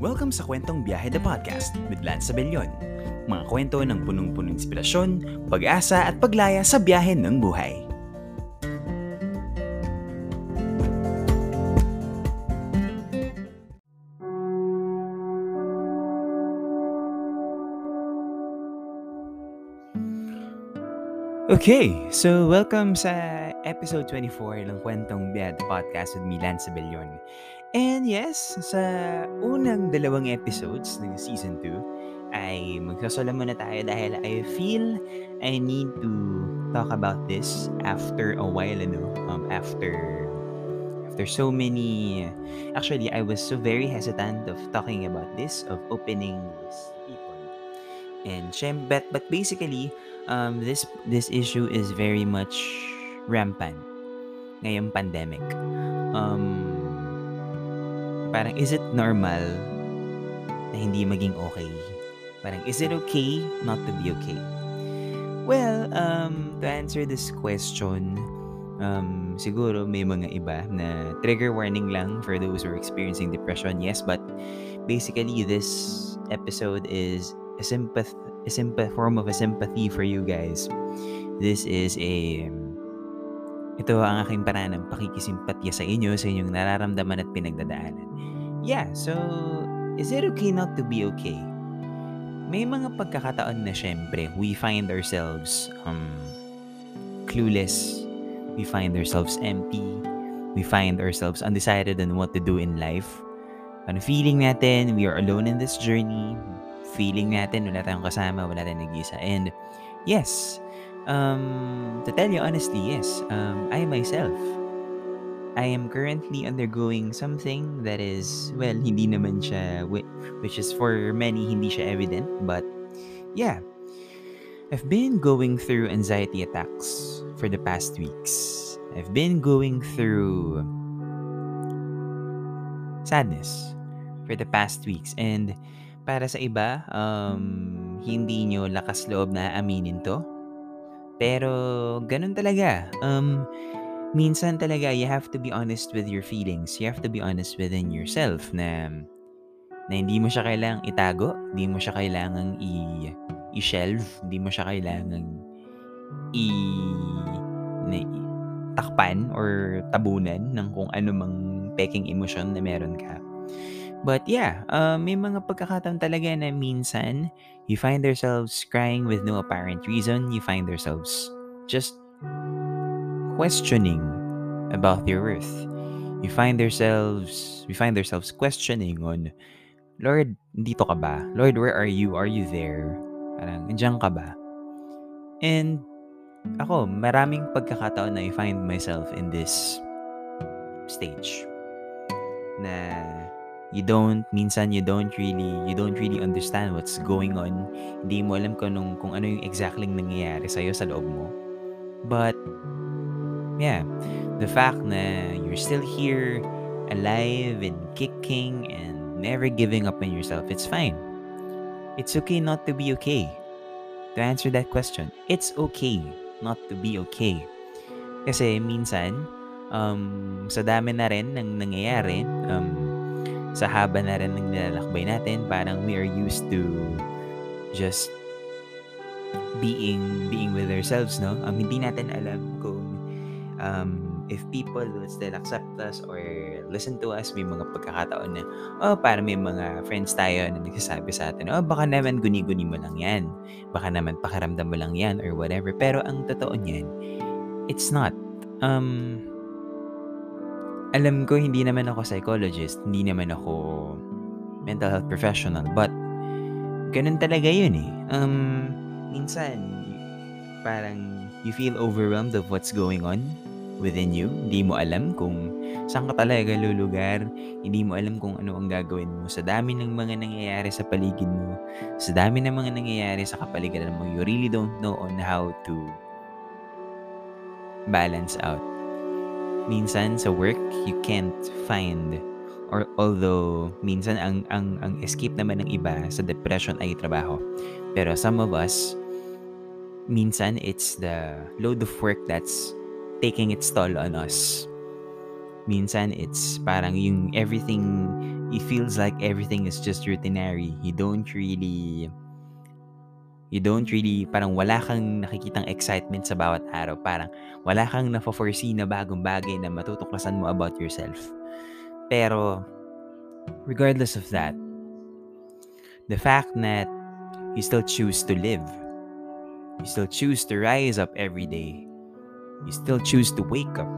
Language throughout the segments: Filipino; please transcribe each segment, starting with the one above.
Welcome sa Kwentong Biyahe the Podcast with Lance Abellion. Mga kwento ng punong-punong inspirasyon, pag-asa at paglaya sa biyahe ng buhay. Okay, so welcome sa episode 24 ng Kwentong Biyahe the Podcast with me, Lance Abellion. And yes, sa unang dalawang episodes ng season 2 ay magsasala muna tayo dahil I feel I need to talk about this after a while, ano, um, after after so many actually I was so very hesitant of talking about this of opening this people and but but basically um this this issue is very much rampant ngayong pandemic. Um parang is it normal na hindi maging okay? Parang is it okay not to be okay? Well um to answer this question um siguro may mga iba na trigger warning lang for those who are experiencing depression yes but basically this episode is a sympath a sympath form of a sympathy for you guys. This is a ito ang aking paraan ng pakikisimpatya sa inyo sa inyong nararamdaman at pinagdadaanan yeah so is it okay not to be okay may mga pagkakataon na syempre we find ourselves um clueless we find ourselves empty, we find ourselves undecided on what to do in life. Ano feeling natin, we are alone in this journey. Feeling natin, wala tayong kasama, wala tayong nag-isa. And yes, um, to tell you honestly, yes, um, I myself, I am currently undergoing something that is, well, hindi naman siya, which is for many, hindi siya evident, but yeah, I've been going through anxiety attacks for the past weeks. I've been going through sadness for the past weeks. And para sa iba, um, hindi nyo lakas loob na aminin to. Pero ganun talaga. Um, minsan talaga, you have to be honest with your feelings. You have to be honest within yourself na, na hindi mo siya kailangang itago, hindi mo siya kailangang i i-shelve, hindi mo siya kailangan i, na, i takpan or tabunan ng kung ano mang peking emosyon na meron ka. But yeah, uh, may mga pagkakataon talaga na minsan you find yourselves crying with no apparent reason. You find yourselves just questioning about your worth. You find yourselves, we find ourselves questioning on, Lord, dito ka ba? Lord, where are you? Are you there? Parang, andyan ka ba? And, ako, maraming pagkakataon na I find myself in this stage. Na, you don't, minsan you don't really, you don't really understand what's going on. Hindi mo alam kung, anong, kung ano yung exactly nangyayari sa'yo sa loob mo. But, yeah, the fact na you're still here, alive and kicking and never giving up on yourself, it's fine. It's okay not to be okay. To answer that question, it's okay not to be okay. Kasi minsan, um, sa dami na rin ng nangyayari, um, sa haba na rin ng nilalakbay natin, parang we are used to just being being with ourselves, no? Um, hindi natin alam kung um, if people will still accept us or listen to us, may mga pagkakataon na, oh, para may mga friends tayo na nagsasabi sa atin, oh, baka naman guni-guni mo lang yan. Baka naman pakiramdam mo lang yan or whatever. Pero ang totoo niyan, it's not. Um, alam ko, hindi naman ako psychologist, hindi naman ako mental health professional, but ganun talaga yun eh. Um, minsan, parang you feel overwhelmed of what's going on within you. Hindi mo alam kung saan ka talaga lulugar. Hindi mo alam kung ano ang gagawin mo. Sa dami ng mga nangyayari sa paligid mo, sa dami ng mga nangyayari sa kapaligiran mo, you really don't know on how to balance out. Minsan sa work, you can't find or although minsan ang ang ang escape naman ng iba sa depression ay trabaho. Pero some of us minsan it's the load of work that's taking its toll on us. Minsan, it's parang yung everything it feels like everything is just routinary. You don't really you don't really, parang wala kang nakikitang excitement sa bawat araw. Parang wala kang na-foresee na bagong bagay na matutuklasan mo about yourself. Pero, regardless of that, the fact that you still choose to live, you still choose to rise up every day, you still choose to wake up,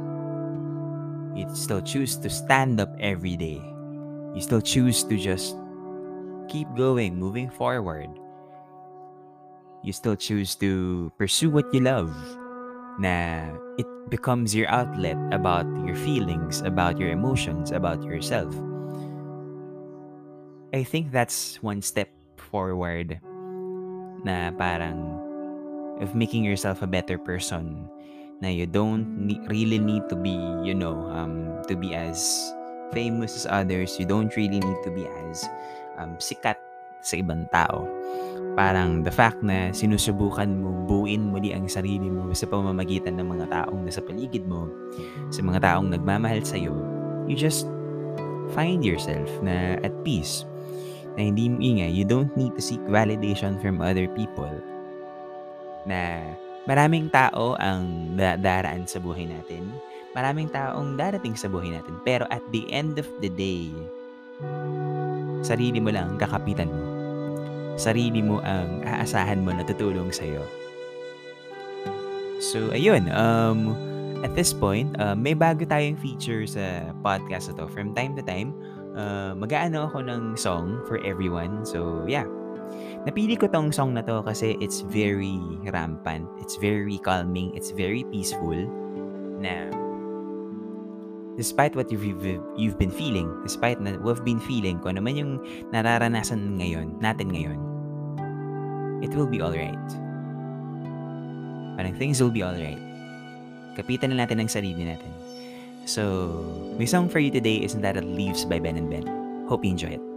you still choose to stand up every day, you still choose to just keep going, moving forward, you still choose to pursue what you love na it becomes your outlet about your feelings, about your emotions, about yourself. I think that's one step forward na parang of making yourself a better person na you don't ne- really need to be, you know, um, to be as famous as others. You don't really need to be as um, sikat sa ibang tao parang the fact na sinusubukan mo buuin muli ang sarili mo sa pamamagitan ng mga taong nasa paligid mo, sa mga taong nagmamahal sa iyo, you just find yourself na at peace. Na hindi mo ingay, you don't need to seek validation from other people. Na maraming tao ang da- daraan sa buhay natin. Maraming taong darating sa buhay natin. Pero at the end of the day, sarili mo lang kakapitan mo sarili mo ang aasahan mo na tutulong sa'yo. So, ayun. Um, at this point, uh, may bago tayong feature sa podcast na to. From time to time, uh, mag-aano ako ng song for everyone. So, yeah. Napili ko tong song na to kasi it's very rampant. It's very calming. It's very peaceful. Na despite what you've, you've been feeling, despite na we've been feeling, kung ano man yung nararanasan ngayon, natin ngayon, it will be alright. Parang things will be alright. Kapitan na natin ang sarili natin. So, my song for you today is That Leaves by Ben and Ben. Hope you enjoy it.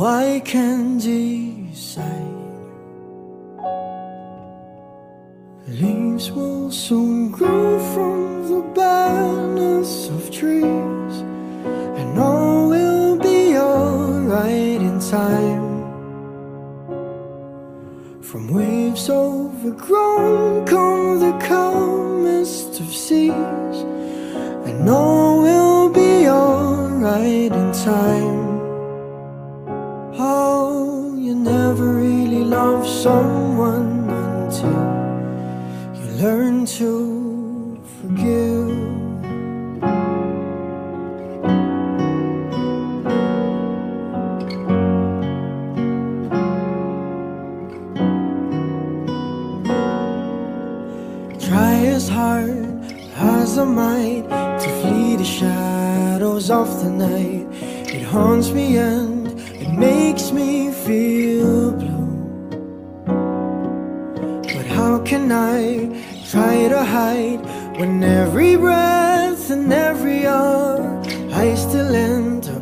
I can decide. Leaves will soon grow from the barrenness of trees, and all will be alright in time. From waves overgrown come the calmest of seas, and all will be alright in time. Someone until you learn to forgive. Try as hard as I might to flee the shadows of the night. It haunts me and it makes me feel can I try to hide when every breath and every hour I still end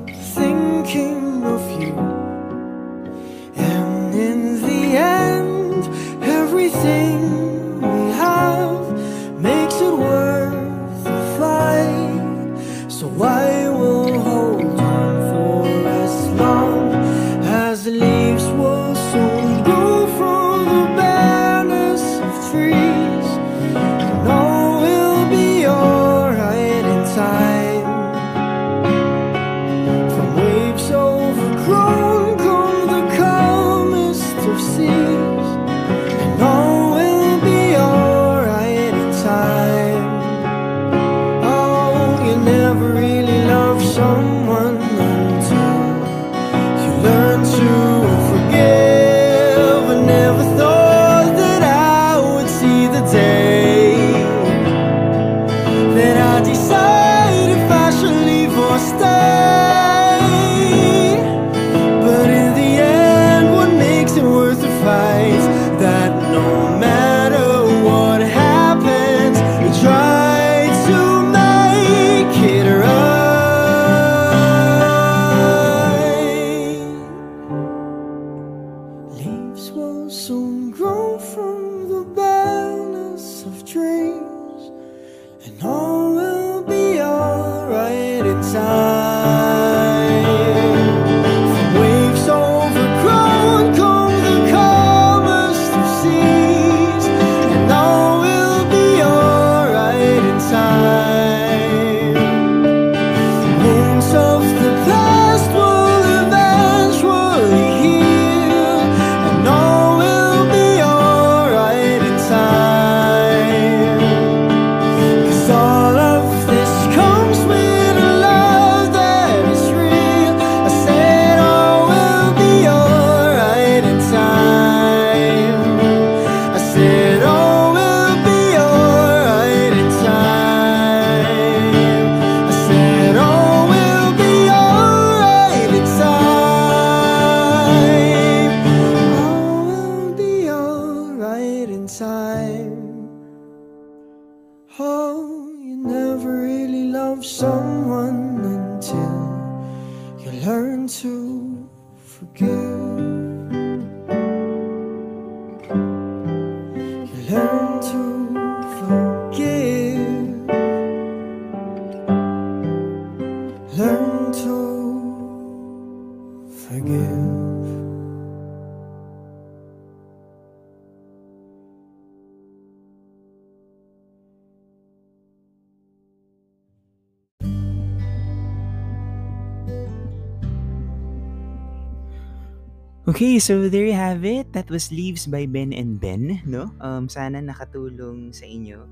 Okay, so there you have it. That was Leaves by Ben and Ben, no? Um, sana nakatulong sa inyo.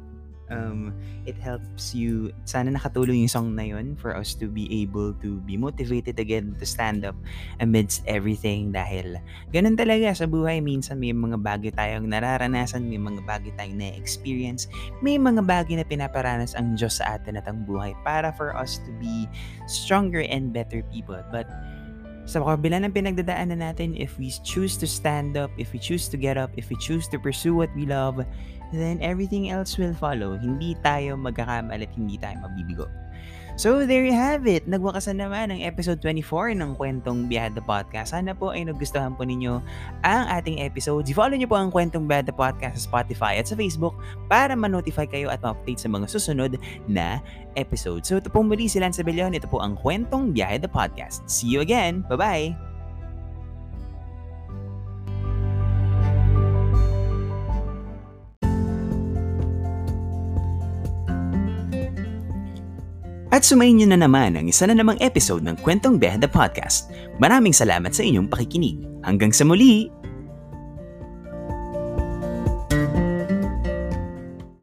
Um, it helps you, sana nakatulong yung song na yun for us to be able to be motivated again to stand up amidst everything dahil ganun talaga sa buhay. Minsan may mga bagay tayong nararanasan, may mga bagay tayong na-experience, may mga bagay na pinaparanas ang Diyos sa atin at ang buhay para for us to be stronger and better people. But sa kabila ng pinagdadaanan natin, if we choose to stand up, if we choose to get up, if we choose to pursue what we love, then everything else will follow. Hindi tayo magkakamali at hindi tayo mabibigo. So, there you have it. Nagwakasan naman ang episode 24 ng Kwentong Biyada Podcast. Sana po ay nagustuhan po ninyo ang ating episodes. I-follow niyo po ang Kwentong Biyada Podcast sa Spotify at sa Facebook para ma-notify kayo at ma-update sa mga susunod na episode. So, ito po muli si Lance Abellion. Ito po ang Kwentong Biyada Podcast. See you again. Bye-bye! At sumayin nyo na naman ang isa na namang episode ng Kwentong Behda Podcast. Maraming salamat sa inyong pakikinig. Hanggang sa muli!